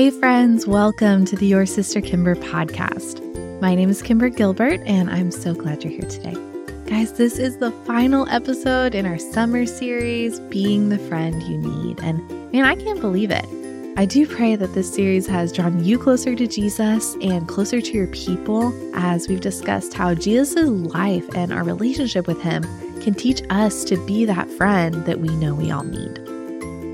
Hey, friends, welcome to the Your Sister Kimber podcast. My name is Kimber Gilbert, and I'm so glad you're here today. Guys, this is the final episode in our summer series, Being the Friend You Need. And man, I can't believe it. I do pray that this series has drawn you closer to Jesus and closer to your people as we've discussed how Jesus' life and our relationship with him can teach us to be that friend that we know we all need.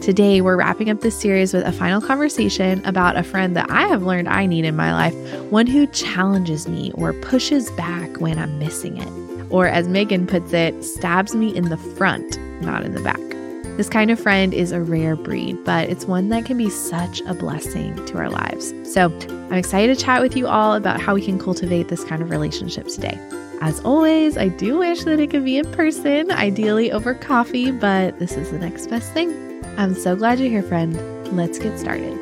Today, we're wrapping up this series with a final conversation about a friend that I have learned I need in my life, one who challenges me or pushes back when I'm missing it or as Meghan puts it, stabs me in the front, not in the back. This kind of friend is a rare breed, but it's one that can be such a blessing to our lives. So I'm excited to chat with you all about how we can cultivate this kind of relationship today. As always, I do wish that it could be in person, ideally over coffee, but this is the next best thing. I'm so glad you're here, friend. Let's get started.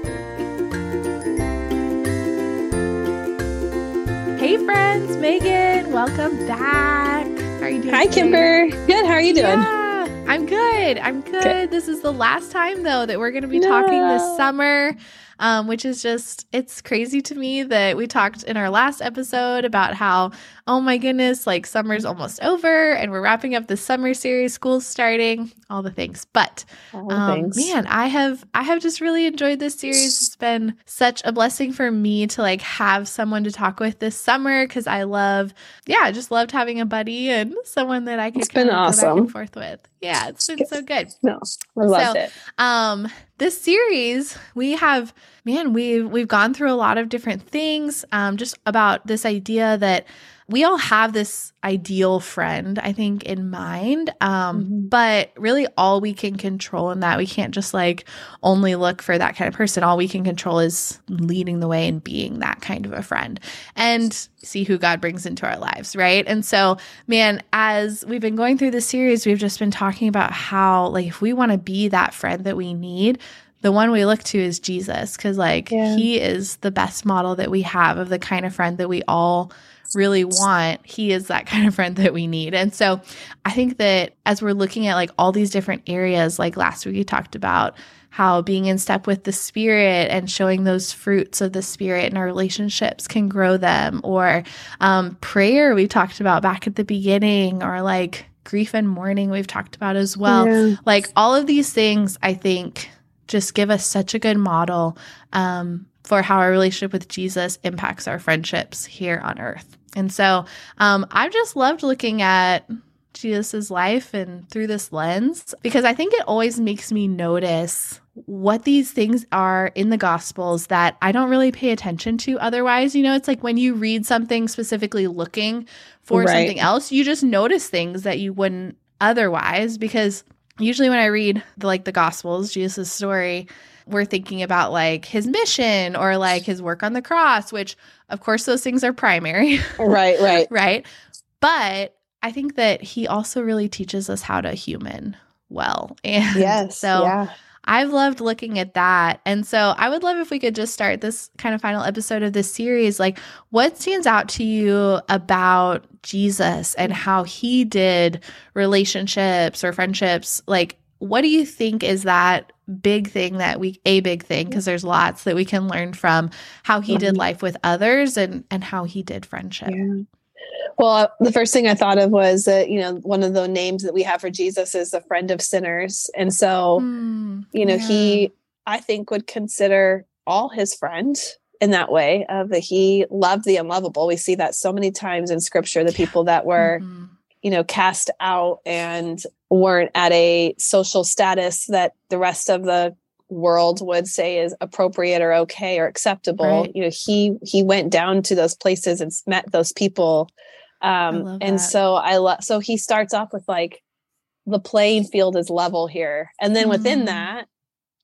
Hey, friends, Meghan, welcome back. How are you doing? Hi, today? Kimber. Good. How are you doing? Yeah, I'm good. I'm good. good. This is the last time, though, that we're going to be no. talking this summer um, which is just, it's crazy to me that we talked in our last episode about how, oh my goodness, like summer's almost over and we're wrapping up the summer series, school's starting, all the things. But um, things. man, I have, I have just really enjoyed this series. It's been such a blessing for me to like have someone to talk with this summer because I love, yeah, I just loved having a buddy and someone that I could it's been awesome. back and forth with. Yeah, it's been so good. No, I loved so, it. Um, this series we have man we've we've gone through a lot of different things um, just about this idea that we all have this ideal friend i think in mind um, mm-hmm. but really all we can control in that we can't just like only look for that kind of person all we can control is leading the way and being that kind of a friend and see who god brings into our lives right and so man as we've been going through this series we've just been talking about how like if we want to be that friend that we need the one we look to is Jesus because like yeah. he is the best model that we have of the kind of friend that we all really want. He is that kind of friend that we need. And so I think that as we're looking at like all these different areas like last week we talked about how being in step with the spirit and showing those fruits of the spirit in our relationships can grow them or um, prayer we talked about back at the beginning or like grief and mourning we've talked about as well yeah. like all of these things i think just give us such a good model um, for how our relationship with Jesus impacts our friendships here on earth. And so um, I've just loved looking at Jesus' life and through this lens because I think it always makes me notice what these things are in the gospels that I don't really pay attention to otherwise. You know, it's like when you read something specifically looking for right. something else, you just notice things that you wouldn't otherwise because usually when I read the, like the Gospels, Jesus' story, we're thinking about like his mission or like his work on the cross, which of course those things are primary. Right, right. right. But I think that he also really teaches us how to human well. And yes, so yeah. I've loved looking at that. And so I would love if we could just start this kind of final episode of this series. Like, what stands out to you about Jesus and mm. how he did relationships or friendships? Like, what do you think is that big thing that we a big thing because there's lots that we can learn from how he did life with others and and how he did friendship yeah. Well, uh, the first thing I thought of was that, you know, one of the names that we have for Jesus is a friend of sinners. And so, mm, you know, yeah. he, I think, would consider all his friends in that way of that he loved the unlovable. We see that so many times in scripture, the people that were, mm-hmm. you know, cast out and weren't at a social status that the rest of the world would say is appropriate or okay or acceptable right. you know he he went down to those places and met those people um and that. so i love so he starts off with like the playing field is level here and then mm. within that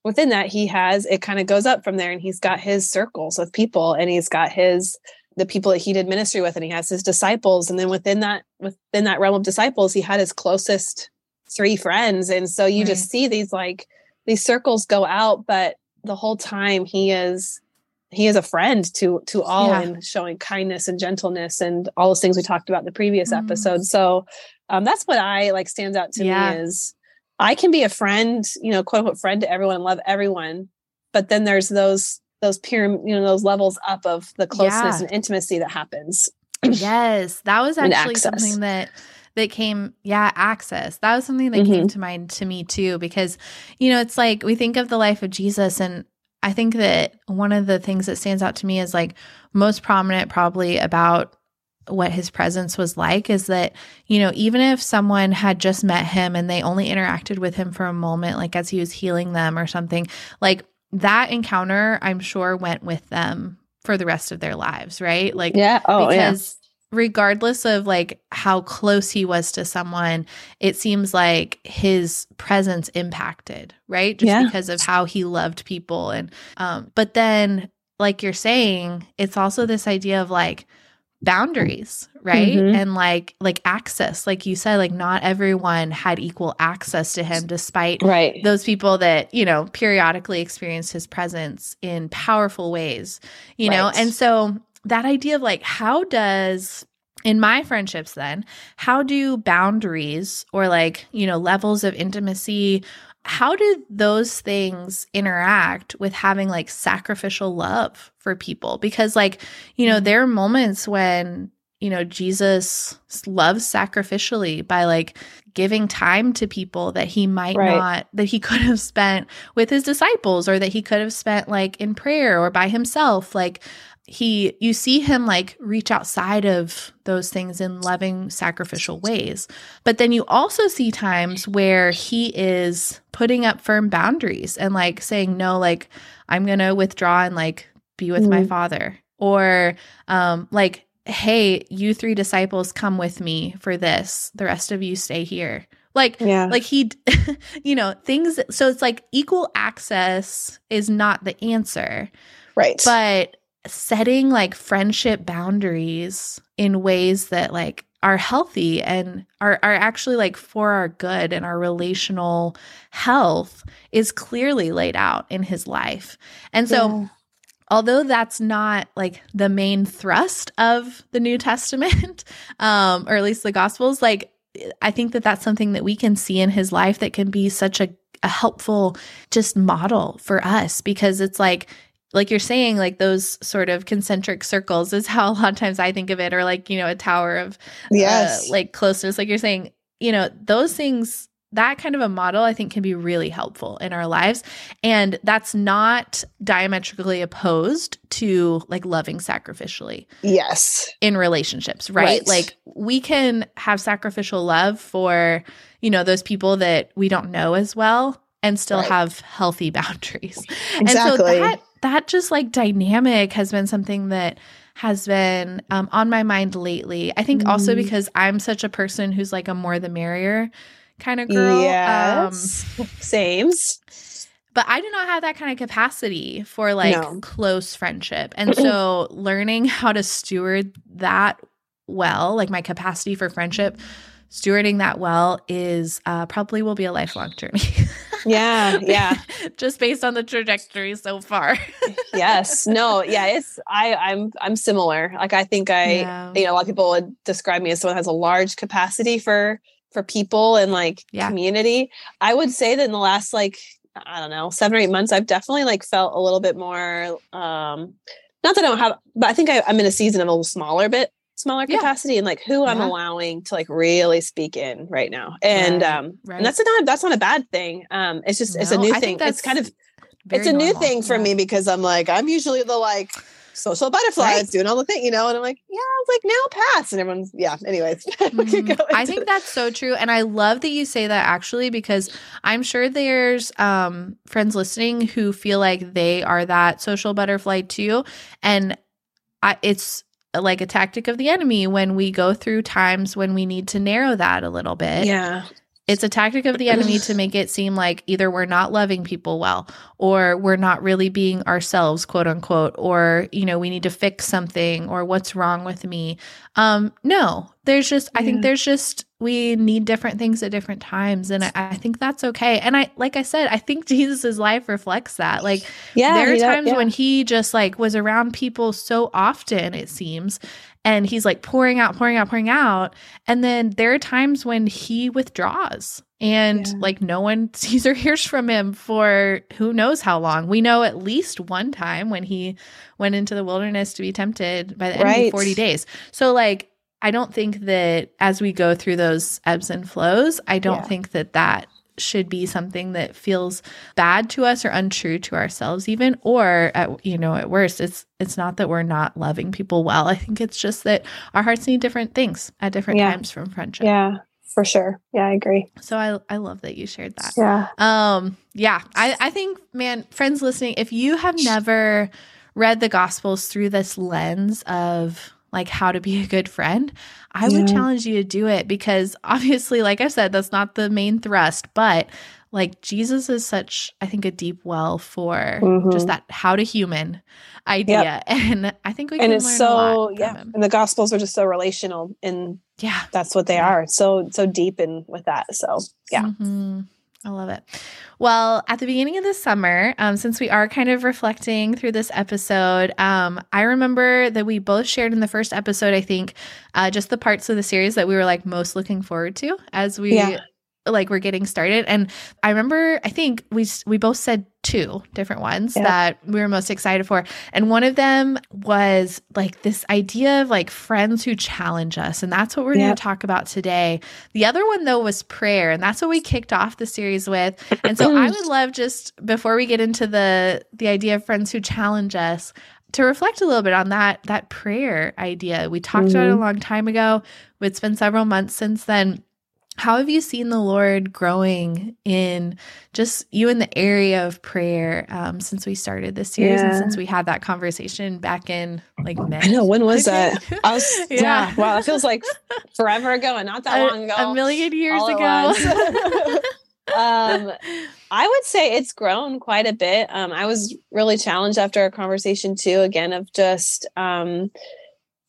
within that he has it kind of goes up from there and he's got his circles of people and he's got his the people that he did ministry with and he has his disciples and then within that within that realm of disciples he had his closest three friends and so you right. just see these like these circles go out but the whole time he is he is a friend to to all yeah. and showing kindness and gentleness and all those things we talked about in the previous mm. episode so um, that's what i like stands out to yeah. me is i can be a friend you know quote unquote friend to everyone love everyone but then there's those those pyramid, you know, those levels up of the closeness yeah. and intimacy that happens. yes, that was actually something that that came yeah access. That was something that mm-hmm. came to mind to me too because you know it's like we think of the life of jesus and i think that one of the things that stands out to me is like most prominent probably about what his presence was like is that you know even if someone had just met him and they only interacted with him for a moment like as he was healing them or something like that encounter i'm sure went with them for the rest of their lives right? Like yeah. Oh because regardless of like how close he was to someone, it seems like his presence impacted, right? Just yeah. because of how he loved people. And, um, but then, like you're saying, it's also this idea of like, boundaries right mm-hmm. and like like access like you said like not everyone had equal access to him despite right those people that you know periodically experienced his presence in powerful ways you right. know and so that idea of like, how does in my friendships then how do boundaries or like you know levels of intimacy how do those things interact with having like sacrificial love for people because like you know there are moments when you know Jesus loves sacrificially by like giving time to people that he might right. not that he could have spent with his disciples or that he could have spent like in prayer or by himself like he you see him like reach outside of those things in loving sacrificial ways. But then you also see times where he is putting up firm boundaries and like saying no like i'm gonna withdraw and like be with mm. my father. Or um like hey you three disciples come with me for this. The rest of you stay here. Like yeah. like he you know things so it's like equal access is not the answer. Right. But setting like friendship boundaries in ways that like are healthy and are are actually like for our good and our relational health is clearly laid out in his life. And so yeah. although that's not like the main thrust of the New Testament um or at least the gospels like I think that that's something that we can see in his life that can be such a a helpful just model for us because it's like like you're saying, like those sort of concentric circles is how a lot of times I think of it, or like, you know, a tower of uh, yes. Uh, like closeness. Like you're saying, you know, those things, that kind of a model I think can be really helpful in our lives. And that's not diametrically opposed to like loving sacrificially. Yes. In relationships, right? right? Like we can have sacrificial love for, you know, those people that we don't know as well and still right. have healthy boundaries. Exactly. And so that that just like dynamic has been something that has been um, on my mind lately. I think mm. also because I'm such a person who's like a more the merrier kind of girl. Yes. Um, Sames. But I do not have that kind of capacity for like no. close friendship. And so learning how to steward that well, like my capacity for friendship, stewarding that well is uh, probably will be a lifelong journey. yeah, yeah. Just based on the trajectory so far. yes. No, yeah, it's I I'm I'm similar. Like I think I yeah. you know, a lot of people would describe me as someone who has a large capacity for for people and like yeah. community. I would say that in the last like I don't know, 7 or 8 months I've definitely like felt a little bit more um not that I don't have but I think I, I'm in a season of a little smaller bit smaller capacity yeah. and like who I'm allowing to like really speak in right now. And right, um right. and that's not that's not a bad thing. Um it's just no, it's a new I thing. It's kind of it's a normal. new thing for yeah. me because I'm like I'm usually the like social butterfly right. doing all the thing, you know, and I'm like, yeah, I was like now pass. And everyone's yeah, anyways. Mm, I think that's so true. And I love that you say that actually because I'm sure there's um friends listening who feel like they are that social butterfly too. And I, it's like a tactic of the enemy when we go through times when we need to narrow that a little bit. Yeah. It's a tactic of the enemy to make it seem like either we're not loving people well or we're not really being ourselves, quote unquote, or, you know, we need to fix something or what's wrong with me. Um, no, there's just, yeah. I think there's just, we need different things at different times. And I, I, think that's okay. And I, like I said, I think Jesus's life reflects that. Like, yeah, there are times yeah. when he just like was around people so often, it seems, and he's like pouring out, pouring out, pouring out. And then there are times when he withdraws And Yeah. like no one sees or hears from him for who knows how long. We know at least one time when he went into the wilderness to be tempted by the enemy Right. 40 days. So like I don't think that as we go through those ebbs and flows, I don't Yeah. think that that should be something that feels bad to us or untrue to ourselves even or at, you know at worst it's it's not that we're not loving people well i think it's just that our hearts need different things at different Yeah. times from friendship Yeah, for sure. Yeah, I agree. so i i love that you shared that Yeah. um yeah i i think man friends listening if you have never read the gospels through this lens of like how to be a good friend i would challenge you to do it because obviously like i said that's not the main thrust but like jesus is such i think a deep well for Mhm. just that how to human idea and i think we can And it's learn a so yeah, and the gospels are just so relational and yeah that's what they Yeah. are. So so deep in with that. So yeah. Mhm. I love it. Well, at the beginning of the summer, um, since we are kind of reflecting through this episode, um, I remember that we both shared in the first episode, I think, uh, just the parts of the series that we were like most looking forward to as we Yeah. Like we're getting started. And I remember, I think we we both said two different ones Yeah. that we were most excited for, and one of them was like this idea of like friends who challenge us, and that's what we're going to talk about today. The other one though was prayer, and that's what we kicked off the series with. And so I would love just before we get into the the idea of friends who challenge us to reflect a little bit on that that prayer idea. We talked about it a Mhm. long time ago. It's been several months since then. How have you seen the Lord growing in just you in the area of prayer um, since we started this series and since we had that conversation back in like May? I know when was I that? I was Yeah. yeah. Wow, it feels like forever ago and not that A- long ago. a million years ago. um I would say it's grown quite a bit. Um, I was really challenged after our conversation too, again, of just um,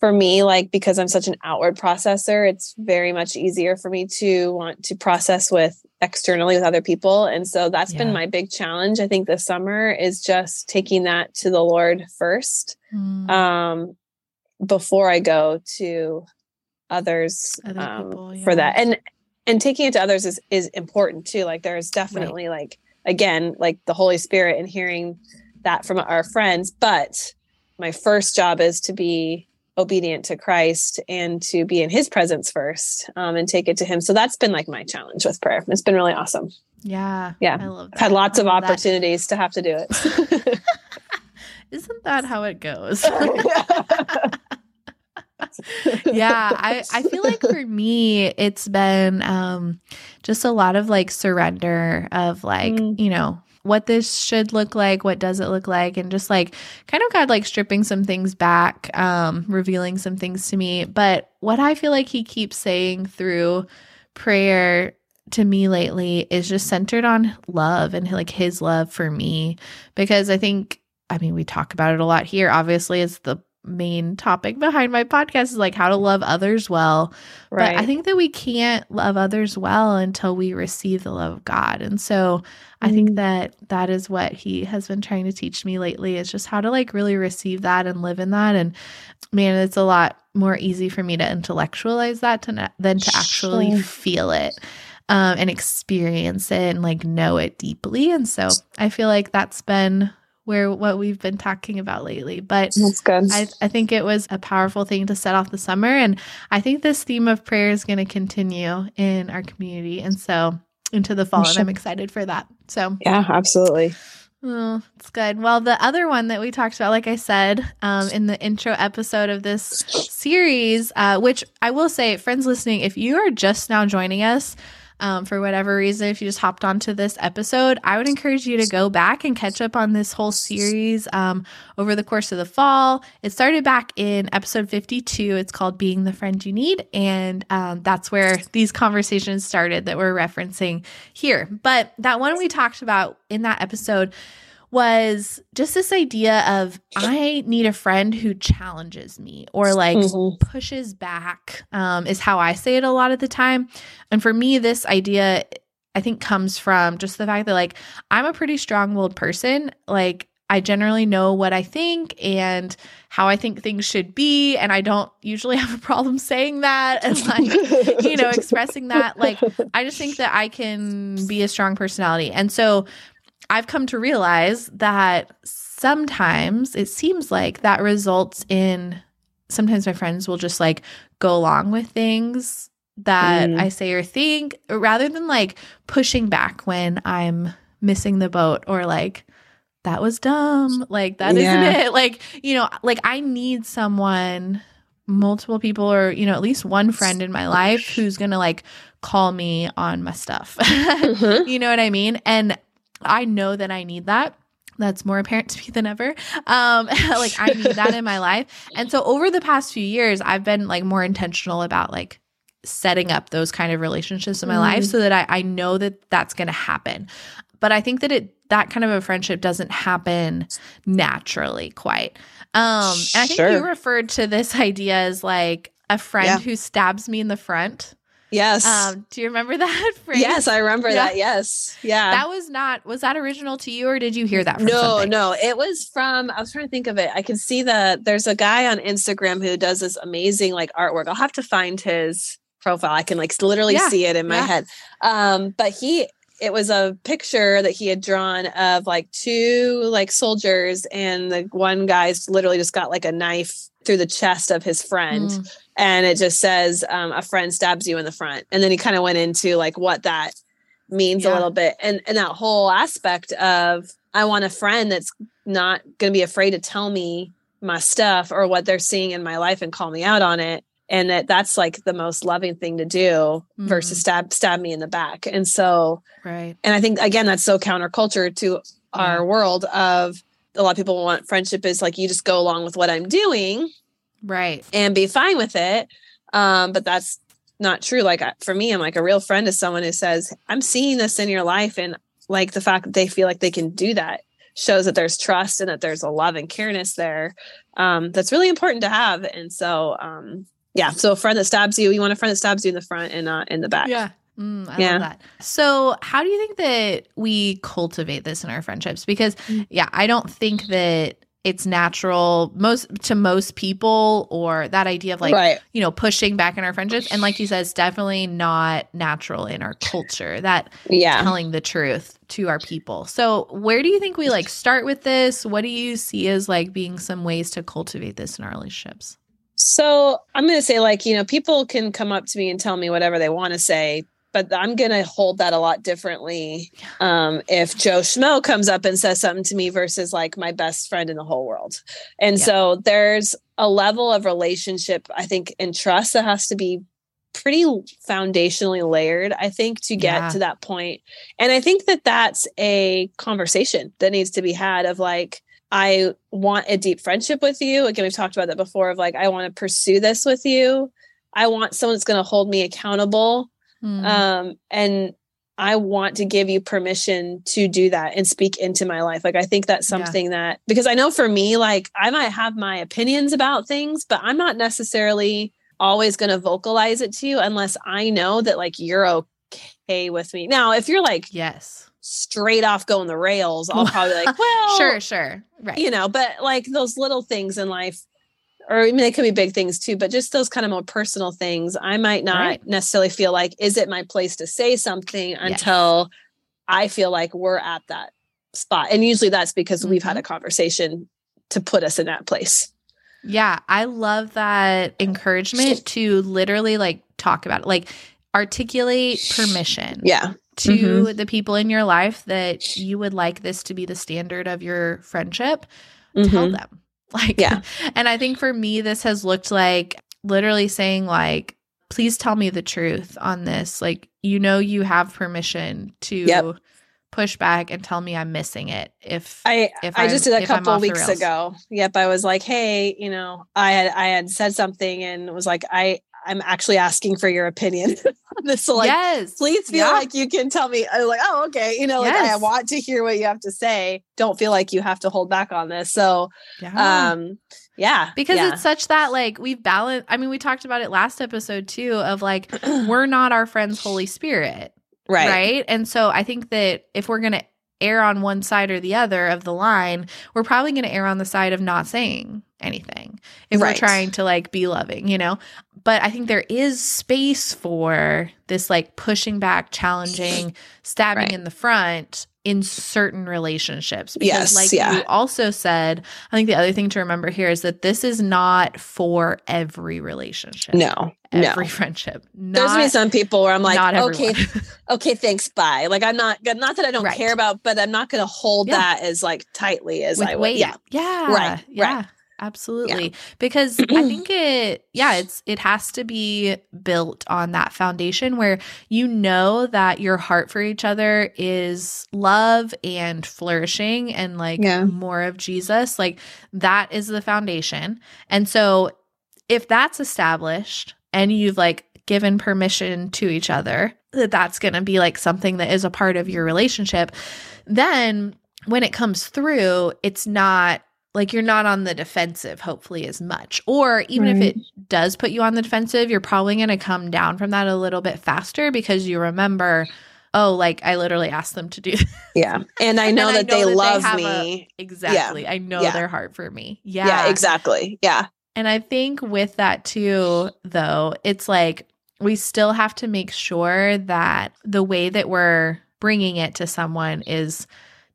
for me, like because I'm such an outward processor, it's very much easier for me to want to process with externally with other people. And so that's Yeah. been my big challenge. I think this summer is just taking that to the Lord first Mm, um, before I go to others Other um, people, for that. And and taking it to others is is important too. Like there's definitely like again like the Holy Spirit and hearing that from our friends. But my first job is to be obedient to Christ and to be in His presence first um, and take it to Him. So that's been like my challenge with prayer. It's been really awesome. yeah, Yeah. I love that. Had lots of love that. opportunities to have to do it. Isn't that how it goes? yeah, I, I feel like for me, it's been um, just a lot of like surrender of like, Mm. you know, what this should look like, what does it look like, and just like kind of God like stripping some things back, um, revealing some things to me. But what I feel like He keeps saying through prayer to me lately is just centered on love and like His love for me, because I think, I mean, we talk about it a lot here. Obviously, it's the main topic behind my podcast is like how to love others well. right. But I think that we can't love others well until we receive the love of God. And so I think Mm. that that is what he has been trying to teach me lately is just how to like really receive that and live in that. And man, it's a lot more easy for me to intellectualize that to not, than to actually Sure. feel it. Um, and experience it and like know it deeply. And so I feel like that's been where what we've been talking about lately. But That's good. I, I think it was a powerful thing to set off the summer. And I think this theme of prayer is going to continue in our community. And so into the fall, and I'm excited for that. So yeah, absolutely. oh, it's good. Well, the other one that we talked about, like I said um, in the intro episode of this series, uh, which I will say, friends listening, if you are just now joining us, um, for whatever reason, if you just hopped onto this episode, I would encourage you to go back and catch up on this whole series um, over the course of the fall. It started back in episode 52. It's called Being the Friend You Need. And um, that's where these conversations started that we're referencing here. But that one we talked about in that episode was just this idea of I need a friend who challenges me or like Mhm. pushes back, um, is how I say it a lot of the time. And for me, this idea, I think, comes from just the fact that like I'm a pretty strong willed person. Like, I generally know what I think and how I think things should be. And I don't usually have a problem saying that and like, you know, expressing that. Like, I just think that I can be a strong personality. And so I've come to realize that sometimes it seems like that results in sometimes my friends will just like go along with things that mm. I say or think rather than like pushing back when I'm missing the boat or like that was dumb. Like that yeah. not it. Like, you know, like I need someone, multiple people or, you know, at least one friend in my life who's going to like call me on my stuff. mm-hmm. You know what I mean? And I know that I need that. That's more apparent to me than ever. Um, like I need that in my life. And so over the past few years, I've been like more intentional about like setting up those kind of relationships in my mm. life so that I, I know that that's going to happen. But I think that it that kind of a friendship doesn't happen naturally quite. Um, and I think sure. you referred to this idea as like a friend yeah. who stabs me in the front. Yes. Um, do you remember that phrase? Yes, I remember yeah. that. Yes. Yeah. That was not was that original to you or did you hear that No, something? no. It was from I was trying to think of it. I can see that there's a guy on Instagram who does this amazing like artwork. I'll have to find his profile. I can like literally yeah. see it in my yeah. head. Um, but he it was a picture that he had drawn of like two like soldiers and the one guy's literally just got like a knife through the chest of his friend mm. and it just says um, a friend stabs you in the front and then he kind of went into like what that means yeah. a little bit and and that whole aspect of i want a friend that's not going to be afraid to tell me my stuff or what they're seeing in my life and call me out on it and that that's like the most loving thing to do mm-hmm. versus stab stab me in the back and so right and i think again that's so counterculture to our world of a lot of people want friendship is like you just go along with what i'm doing right and be fine with it um but that's not true like for me i'm like a real friend is someone who says i'm seeing this in your life and like the fact that they feel like they can do that shows that there's trust and that there's a love and careness there um, that's really important to have and so um, yeah. So a friend that stabs you, you want a friend that stabs you in the front and not in the back. Yeah. Mm, I yeah. love that. So, how do you think that we cultivate this in our friendships? Because, mm. yeah, I don't think that it's natural most to most people or that idea of like right. you know pushing back in our friendships and like you said it's definitely not natural in our culture that yeah telling the truth to our people so where do you think we like start with this what do you see as like being some ways to cultivate this in our relationships so I'm going to say, like, you know, people can come up to me and tell me whatever they want to say, but I'm going to hold that a lot differently um, if Joe Schmo comes up and says something to me versus like my best friend in the whole world. And yeah. so there's a level of relationship, I think, and trust that has to be pretty foundationally layered i think to get yeah. to that point. point and i think that that's a conversation that needs to be had of like I want a deep friendship with you. Again, we've talked about that before of like, I want to pursue this with you. I want someone that's going to hold me accountable. Mm. Um, and I want to give you permission to do that and speak into my life. Like, I think that's something yeah. that, because I know for me, like, I might have my opinions about things, but I'm not necessarily always going to vocalize it to you unless I know that, like, you're okay with me. Now, if you're like, yes, straight off going the rails, I'll probably like, well, sure, sure, right. You know, but like those little things in life, or I mean, they could be big things too, but just those kind of more personal things, I might not right. necessarily feel like, is it my place to say something yes. until I feel like we're at that spot. And usually that's because mm-hmm. we've had a mm-hmm. conversation to put us in that place. Yeah, I love that encouragement to literally like talk about it, like articulate permission. Yeah to mm-hmm. the people in your life that you would like this to be the standard of your friendship, mm-hmm. tell them. Like, yeah. And I think for me, this has looked like literally saying, like, please tell me the truth on this. Like, you know, you have permission to yep. push back and tell me I'm missing it. If I, if I just did a couple weeks ago. Yep. I was like, hey, you know, I had, I had said something and was like, I, I'm actually asking for your opinion on this. So like, yes. please feel yeah. like you can tell me. I was like, oh, okay. You know, like yes. I want to hear what you have to say. Don't feel like you have to hold back on this. So, yeah. um, yeah. Because yeah. it's such that like we've balanced. I mean, we talked about it last episode too of like, we're not our friend's Holy Spirit. Right. Right. And so I think that if we're going to err on one side or the other of the line, we're probably going to err on the side of not saying anything if right. we're trying to like be loving, you know? But I think there is space for this like pushing back, challenging, stabbing right. in the front in certain relationships. Because, yes, like yeah. you also said, I think the other thing to remember here is that this is not for every relationship. No, every no. friendship. Not, There's me some people where I'm like, okay, okay, thanks, bye. Like I'm not, not that I don't right. care about, but I'm not going to hold yeah. that as like tightly as With I would. Weight. Yeah, yeah, right, yeah. Right absolutely yeah. because i think it yeah it's it has to be built on that foundation where you know that your heart for each other is love and flourishing and like yeah. more of jesus like that is the foundation and so if that's established and you've like given permission to each other that that's going to be like something that is a part of your relationship then when it comes through it's not like you're not on the defensive hopefully as much. Or even right. if it does put you on the defensive you're probably going to come down from that a little bit faster because you remember oh like i literally asked them to do yeah. And i know, and that, I know they that love they me. A, exactly. Yeah. i know yeah. their heart for me. Yeah yeah. exactly. Yeah. And i think with that too though it's like we still have to make sure that the way that we're bringing it to someone is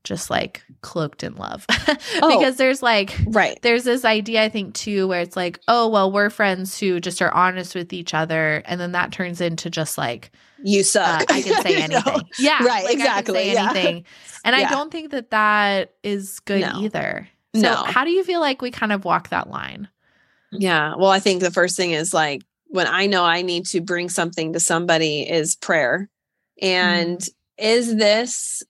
just like cloaked in love oh, because there's like right there's this idea i think too where it's like oh well we're friends who just are honest with each other and then that turns into just like you suck uh, i can say anything no. yeah right like exactly yeah. anything and yeah. i don't think that that is good no. either so no. how do you feel like we kind of walk that line yeah well i think the first thing is like when i know i need to bring something to somebody is prayer and mm. is this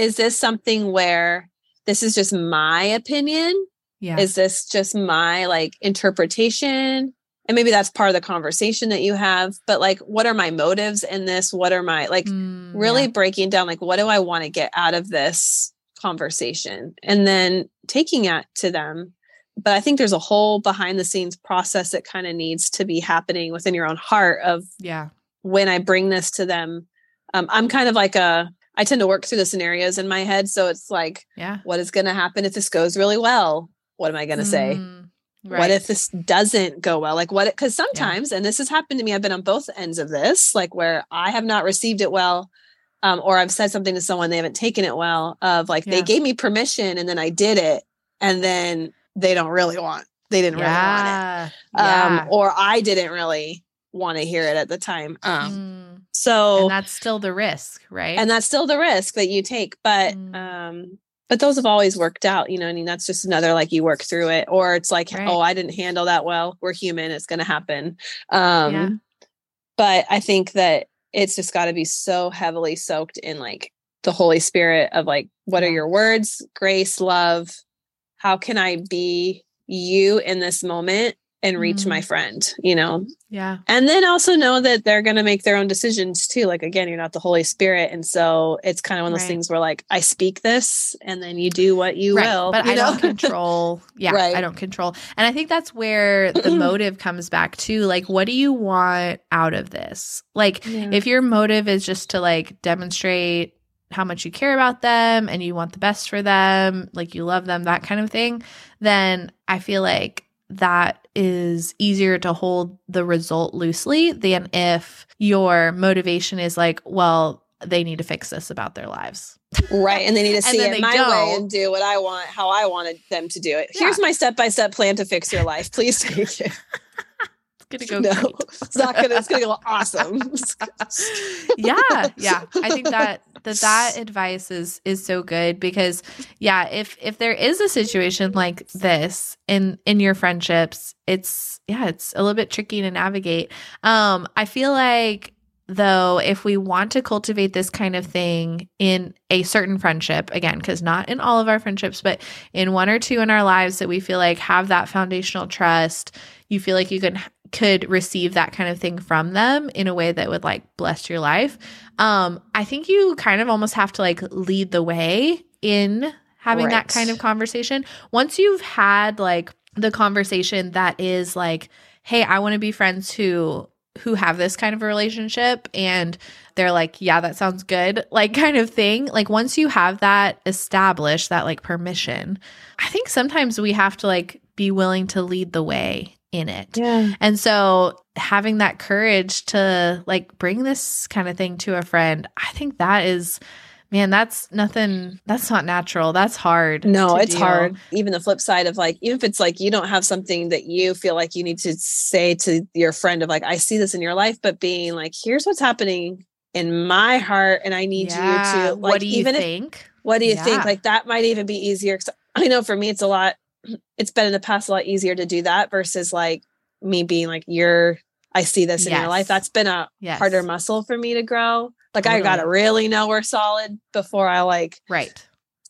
is this something where this is just my opinion? Yeah. Is this just my like interpretation? And maybe that's part of the conversation that you have, but like, what are my motives in this? What are my like mm, really yeah. breaking down, like, what do I want to get out of this conversation? And then taking it to them. But I think there's a whole behind the scenes process that kind of needs to be happening within your own heart of, yeah, when I bring this to them. Um, I'm kind of like a, I tend to work through the scenarios in my head. So it's like, yeah, what is going to happen if this goes really well? What am I going to mm, say? Right. What if this doesn't go well? Like what? Because sometimes, yeah. and this has happened to me, I've been on both ends of this, like where I have not received it well, um, or I've said something to someone they haven't taken it well. Of like yeah. they gave me permission and then I did it, and then they don't really want, they didn't yeah. really want it, um, or I didn't really want to hear it at the time. Um, mm so and that's still the risk, right? And that's still the risk that you take. But mm. um, but those have always worked out, you know. I mean, that's just another like you work through it, or it's like, right. oh, I didn't handle that well. We're human; it's going to happen. Um, yeah. But I think that it's just got to be so heavily soaked in like the Holy Spirit of like, what are your words, grace, love? How can I be you in this moment and reach mm. my friend, you know? Yeah. And then also know that they're going to make their own decisions too. Like, again, you're not the Holy Spirit. And so it's kind of one of those right. things where, like, I speak this and then you do what you right. will. But you I know? don't control. Yeah. right. I don't control. And I think that's where the motive comes back to. Like, what do you want out of this? Like, yeah. if your motive is just to like demonstrate how much you care about them and you want the best for them, like you love them, that kind of thing, then I feel like that is easier to hold the result loosely than if your motivation is like, well, they need to fix this about their lives. right. And they need to see it my don't. way and do what I want, how I wanted them to do it. Yeah. Here's my step by step plan to fix your life. Please take it. It's gonna go. No, great. it's not gonna. It's gonna go awesome. yeah, yeah. I think that that that advice is is so good because yeah, if if there is a situation like this in in your friendships, it's yeah, it's a little bit tricky to navigate. Um, I feel like though if we want to cultivate this kind of thing in a certain friendship again because not in all of our friendships but in one or two in our lives that we feel like have that foundational trust you feel like you can could receive that kind of thing from them in a way that would like bless your life. Um, I think you kind of almost have to like lead the way in having right. that kind of conversation. Once you've had like the conversation that is like, hey, I want to be friends who who have this kind of a relationship and they're like, yeah, that sounds good, like kind of thing. Like once you have that established, that like permission, I think sometimes we have to like be willing to lead the way in it. Yeah. And so having that courage to like bring this kind of thing to a friend, I think that is man, that's nothing that's not natural. That's hard. No, it's do. hard. Even the flip side of like, even if it's like you don't have something that you feel like you need to say to your friend of like, I see this in your life, but being like, here's what's happening in my heart, and I need Yeah. you to like what do you even if think? what do you Yeah. think? Like that might even be easier. 'cause I know for me it's a lot it's been in the past a lot easier to do that versus like me being like, you're I see this in your life. That's been a yes. harder muscle for me to grow. Like I gotta really know we're solid before I like Right.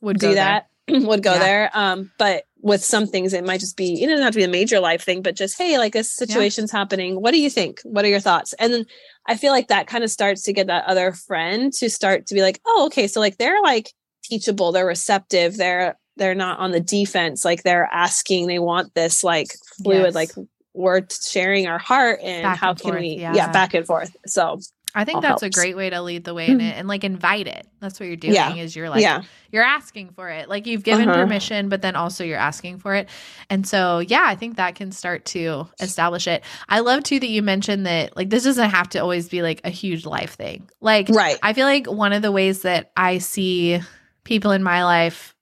Would do that would go Yeah. there um but with some things it might just be it doesn't have to be a major life thing but just hey like this situation's happening what do you think what are your thoughts and then i feel like that kind of starts to get that other friend to start to be like oh okay so like they're like teachable they're receptive they're they're not on the defense like they're asking they want this like fluid Yes. like we're sharing our heart and Back how and can forth, we yeah. yeah. back and forth so I think that's a great way to lead the way in it and like invite it. That's what you're doing Yeah. is you're like yeah you're asking for it. Like you've given Uh-huh. permission, but then also you're asking for it. And so, yeah, I think that can start to establish it. I love too that you mentioned that like this doesn't have to always be like a huge life thing. Like right I feel like one of the ways that I see people in my life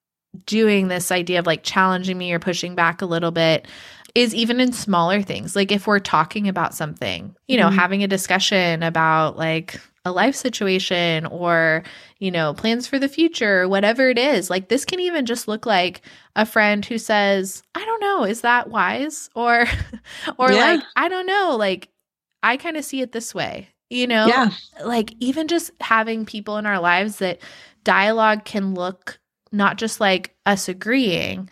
doing this idea of like challenging me or pushing back a little bit is even in smaller things. Like if we're talking about something, you know, Mhm. having a discussion about like a life situation or, you know, plans for the future, whatever it is. Like this can even just look like a friend who says, "I don't know, is that wise?" or or Yeah. like, "I don't know, like I kind of see it this way." You know? yeah like even just having people in our lives that dialogue can look not just like us agreeing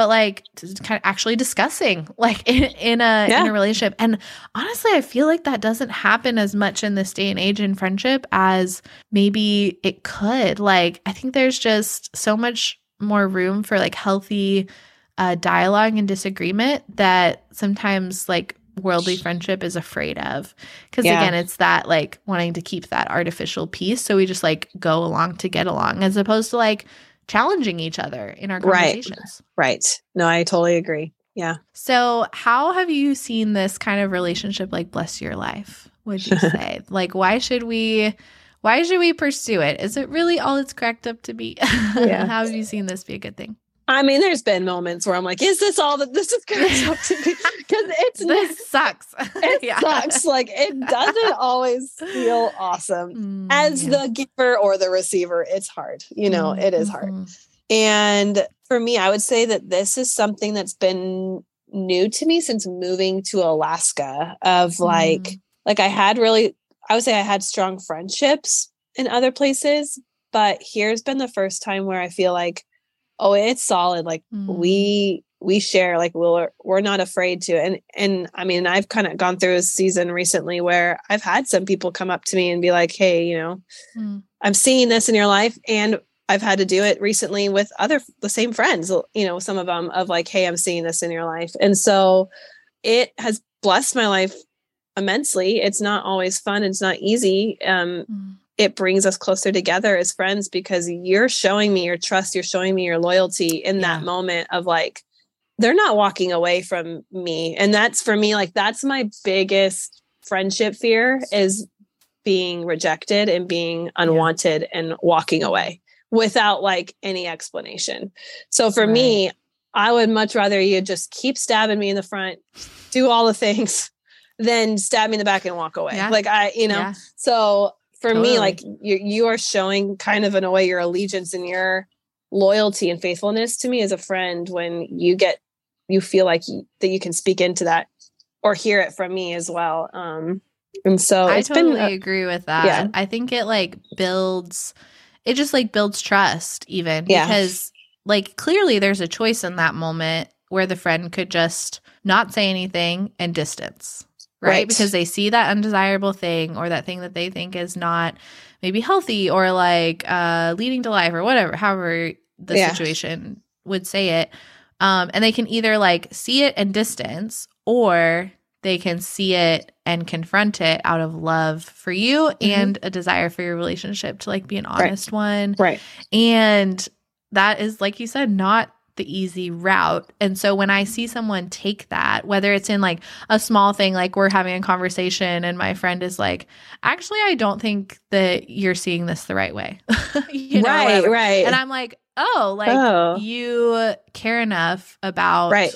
but like kind of actually discussing like in, in a in a relationship. And honestly i feel like that doesn't happen as much in this day and age in friendship as maybe it could. Like i think there's just so much more room for like healthy uh, dialogue and disagreement that sometimes like worldly friendship is afraid of. Because Yeah. again it's that like wanting to keep that artificial piece so we just like go along to get along as opposed to like challenging each other in our Right. conversations. Right. No i totally agree. Yeah. So how have you seen this kind of relationship like bless your life would you say? Like why should we why should we pursue it? Is it really all it's cracked up to be? Yeah. how have you seen this be a good thing I mean, there's been moments where I'm like, is this all that this is going to up to be? Because it's this sucks it Yeah. sucks. Like it doesn't always feel awesome. Mm, As yeah. the giver or the receiver, it's hard. You know, it is hard. Mhm. And for me, I would say that this is something that's been new to me since moving to Alaska. Of like, Mm. like I had really, I would say I had strong friendships in other places, but here's been the first time where I feel like, oh, it's solid. Like Mm. we we share like we're we're not afraid to and and i mean i've kind of gone through a season recently where i've had some people come up to me and be like hey you know Mm. i'm seeing this in your life and i've had to do it recently with other the same friends you know some of them of like hey i'm seeing this in your life and so it has blessed my life immensely it's not always fun it's not easy um Mm. It brings us closer together as friends because you're showing me your trust you're showing me your loyalty in that moment of like they're not walking away from me. And that's for me like that's my biggest friendship fear is being rejected and being unwanted and walking away without like any explanation. So for me i would much rather you just keep stabbing me in the front do all the things than stab me in the back and walk away. Yeah. like i you know? Yeah. so for Totally. me, like you, you are showing kind of in a way your allegiance and your loyalty and faithfulness to me as a friend when you get you feel like you, that you can speak into that or hear it from me as well. Um, and so I totally been uh, agree with that. yeah. I think it like builds it just like builds trust even Yeah. because like clearly there's a choice in that moment where the friend could just not say anything and distance. Right? Right. Because they see that undesirable thing or that thing that they think is not maybe healthy or like uh leading to life or whatever, however the Yeah. situation would say it. Um and they can either like see it and distance or they can see it and confront it out of love for you mm-hmm. and a desire for your relationship to like be an honest right. one. Right. And that is like you said not the easy route. And so when I see someone take that, whether it's in like a small thing, like we're having a conversation and my friend is like, actually, I don't think that you're seeing this the right way. you know, right, whatever. right. And I'm like, oh, like oh. you care enough about right.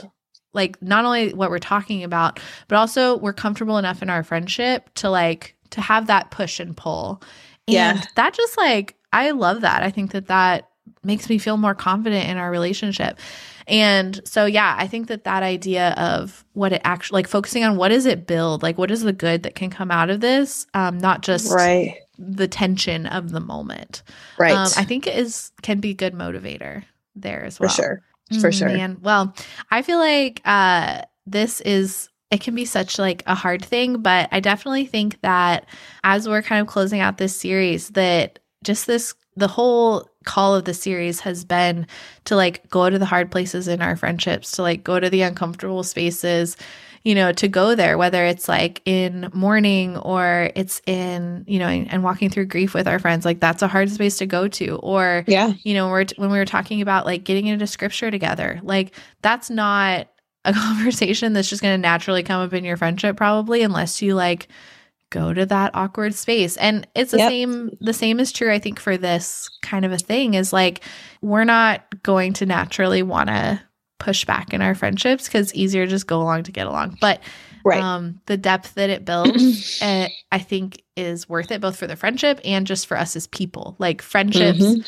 like not only what we're talking about, but also we're comfortable enough in our friendship to like to have that push and pull. And yeah. that just like I love that. I think that that makes me feel more confident in our relationship. And so, yeah, I think that that idea of what it actually like focusing on what does it build, like what is the good that can come out of this, um, not just right. the tension of the moment. Right. Um, I think it is can be a good motivator there as well. For sure. For mm, sure. Man, well, I feel like uh, this is it can be such like a hard thing, but I definitely think that as we're kind of closing out this series, that just this the whole call of the series has been to like go to the hard places in our friendships, to like go to the uncomfortable spaces, you know, to go there, whether it's like in mourning or it's in, you know, and walking through grief with our friends, like that's a hard space to go to. Or, yeah, you know, we're, when we were talking about like getting into scripture together, like that's not a conversation that's just going to naturally come up in your friendship, probably, unless you like go to that awkward space. And it's the yep. same the same is true I think for this kind of a thing is like we're not going to naturally want to push back in our friendships cuz easier just go along to get along. But right. um the depth that it builds uh, I think is worth it both for the friendship and just for us as people. Like friendships mm-hmm.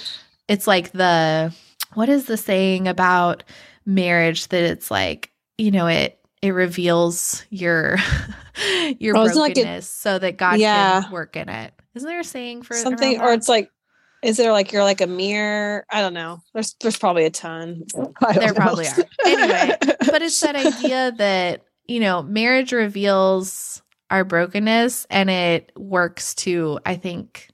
it's like the what is the saying about marriage that it's like you know it it reveals your your oh, brokenness like it, so that God yeah. can work in it. Isn't there a saying for something or it's like is there like you're like a mirror? I don't know. There's there's probably a ton. There know. probably are. Anyway, but it's that idea that, you know, marriage reveals our brokenness and it works to, I think,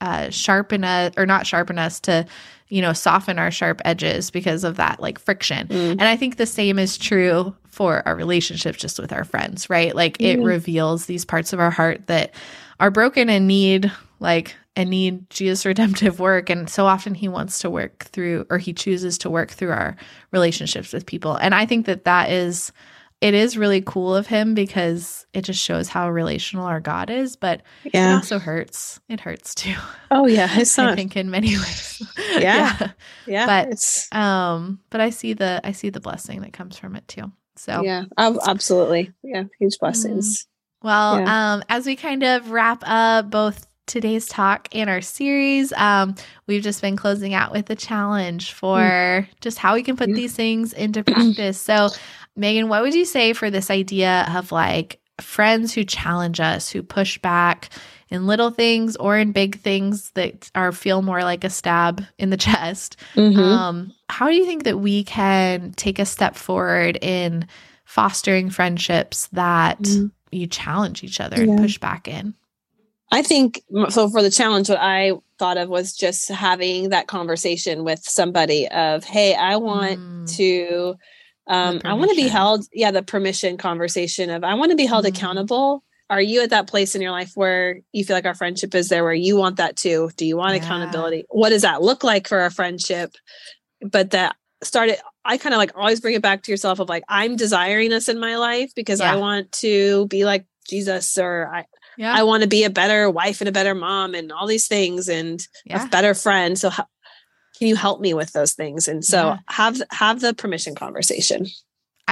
uh, sharpen us or not sharpen us to you know, soften our sharp edges because of that like friction. Mm. And I think the same is true for our relationships just with our friends, right? Like mm. it reveals these parts of our heart that are broken and need like and need Jesus redemptive work. And so often he wants to work through or he chooses to work through our relationships with people. And I think that that is it is really cool of him because it just shows how relational our God is, but yeah. it also hurts. It hurts too. Oh yeah, it's not. I think in many ways. Yeah, yeah. yeah but it's... um, but I see the I see the blessing that comes from it too. So yeah, absolutely, yeah, huge blessings. Mm. Well, yeah. um, as we kind of wrap up both today's talk and our series, um, we've just been closing out with a challenge for mm. just how we can put these things into practice. So Meghan, what would you say for this idea of like friends who challenge us, who push back in little things or in big things that are feel more like a stab in the chest? Mm-hmm. Um, how do you think that we can take a step forward in fostering friendships that mm-hmm. you challenge each other yeah. and push back in? I think so. For the challenge, what I thought of was just having that conversation with somebody of, hey, I want mm. to um i want to be held yeah the permission conversation of i want to be held mm-hmm. accountable are you at that place in your life where you feel like our friendship is there where you want that too do you want yeah. accountability what does that look like for a friendship but that started i kind of like always bring it back to yourself of like i'm desiring this in my life because yeah. i want to be like jesus or i yeah. I want to be a better wife and a better mom and all these things and a better friend. So how, can you help me with those things and so have have the permission conversation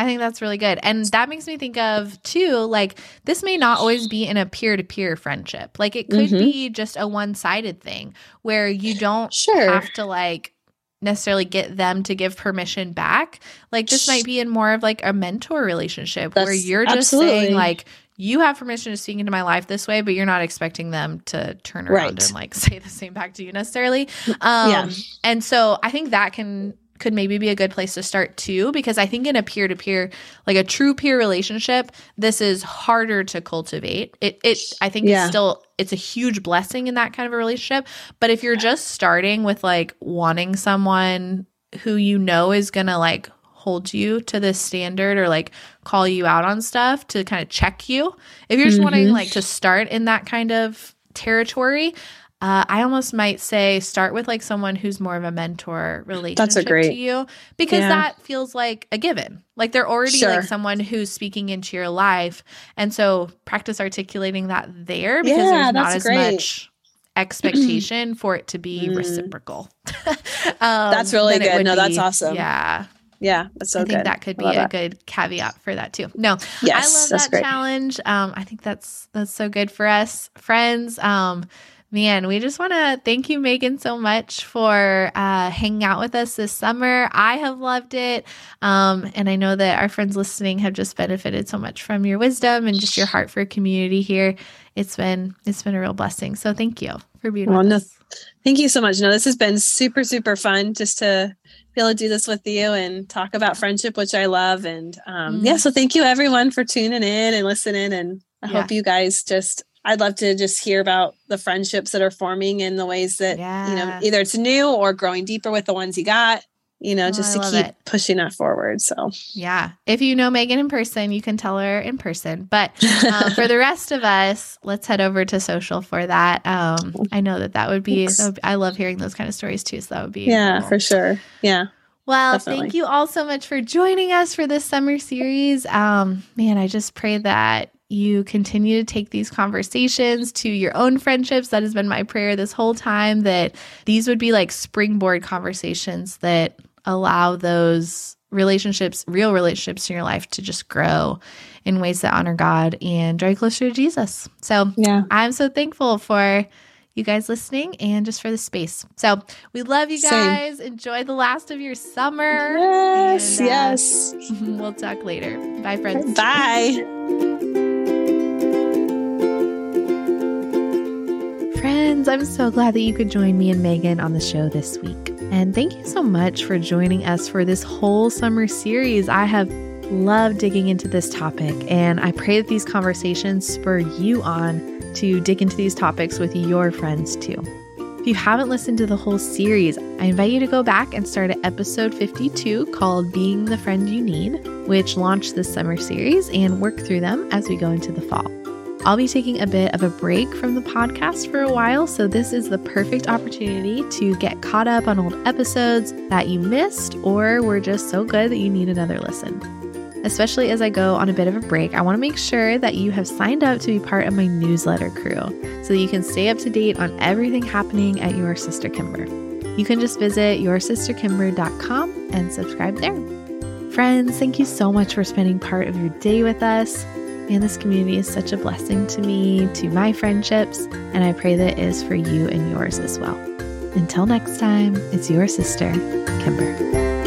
I think that's really good. And that makes me think of too, like this may not always be in a peer to peer friendship. Like it could mm-hmm. be just a one sided thing where you don't sure. have to like necessarily get them to give permission back. Like this might be in more of like a mentor relationship that's, where you're just absolutely. saying like you have permission to speak into my life this way, but you're not expecting them to turn around right. and like say the same back to you necessarily. Um, yeah. And so I think that can could maybe be a good place to start too, because I think in a peer to peer, like a true peer relationship, this is harder to cultivate. It, it, I think yeah. it's still, it's a huge blessing in that kind of a relationship. But if you're just starting with like wanting someone who you know is gonna like hold you to this standard or like call you out on stuff to kind of check you. If you're just mm-hmm. wanting like to start in that kind of territory, uh, I almost might say start with like someone who's more of a mentor relationship That's a great, to you because yeah. that feels like a given. Like they're already sure. like someone who's speaking into your life. And so practice articulating that there because yeah, there's not as great. much expectation for it to be mm. reciprocal. um, that's really good. No, be, that's awesome. Yeah. Yeah, that's so I think good. that could be a that. good caveat for that too. No, yes, I love that great. challenge. Um, I think that's that's so good for us, friends. Um, Man, we just want to thank you, Meghan, so much for uh, hanging out with us this summer. I have loved it. Um, and I know that our friends listening have just benefited so much from your wisdom and just your heart for community here. It's been it's been a real blessing. So thank you for being well, with no, us. Thank you so much. No, this has been super, super fun just to be able to do this with you and talk about friendship, which I love. And um, mm. yeah, so thank you everyone for tuning in and listening. And I yeah. hope you guys just I'd love to just hear about the friendships that are forming and the ways that, yeah. you know, either it's new or growing deeper with the ones you got, you know, oh, just to keep it. pushing that forward. So, yeah. If you know Meghan in person, you can tell her in person. But um, for the rest of us, let's head over to social for that. Um, I know that that would, be, that would I love hearing those kind of stories too. So that would be, yeah, cool. for sure. Yeah. Well, Definitely. thank you all so much for joining us for this summer series. Um, man, I just pray that you continue to take these conversations to your own friendships. That has been my prayer this whole time that these would be like springboard conversations that allow those relationships, real relationships in your life to just grow in ways that honor God and draw you closer to Jesus. So, yeah, I'm so thankful for you guys listening and just for the space. So, we love you guys. Same. Enjoy the last of your summer. Yes, and, uh, yes. We'll talk later. Bye, friends. Bye. Friends, I'm so glad that you could join me and Meghan on the show this week. And thank you so much for joining us for this whole summer series. I have loved digging into this topic, and I pray that these conversations spur you on to dig into these topics with your friends too. If you haven't listened to the whole series, I invite you to go back and start at episode 52 called Being the Friend You Need, which launched this summer series, and work through them as we go into the fall. I'll be taking a bit of a break from the podcast for a while, so this is the perfect opportunity to get caught up on old episodes that you missed or were just so good that you need another listen. Especially as I go on a bit of a break, I want to make sure that you have signed up to be part of my newsletter crew so that you can stay up to date on everything happening at Your Sister Kimber. You can just visit yoursisterkimber.com and subscribe there. Friends, thank you so much for spending part of your day with us. And this community is such a blessing to me, to my friendships, and I pray that it is for you and yours as well. Until next time, it's your sister, Kimber.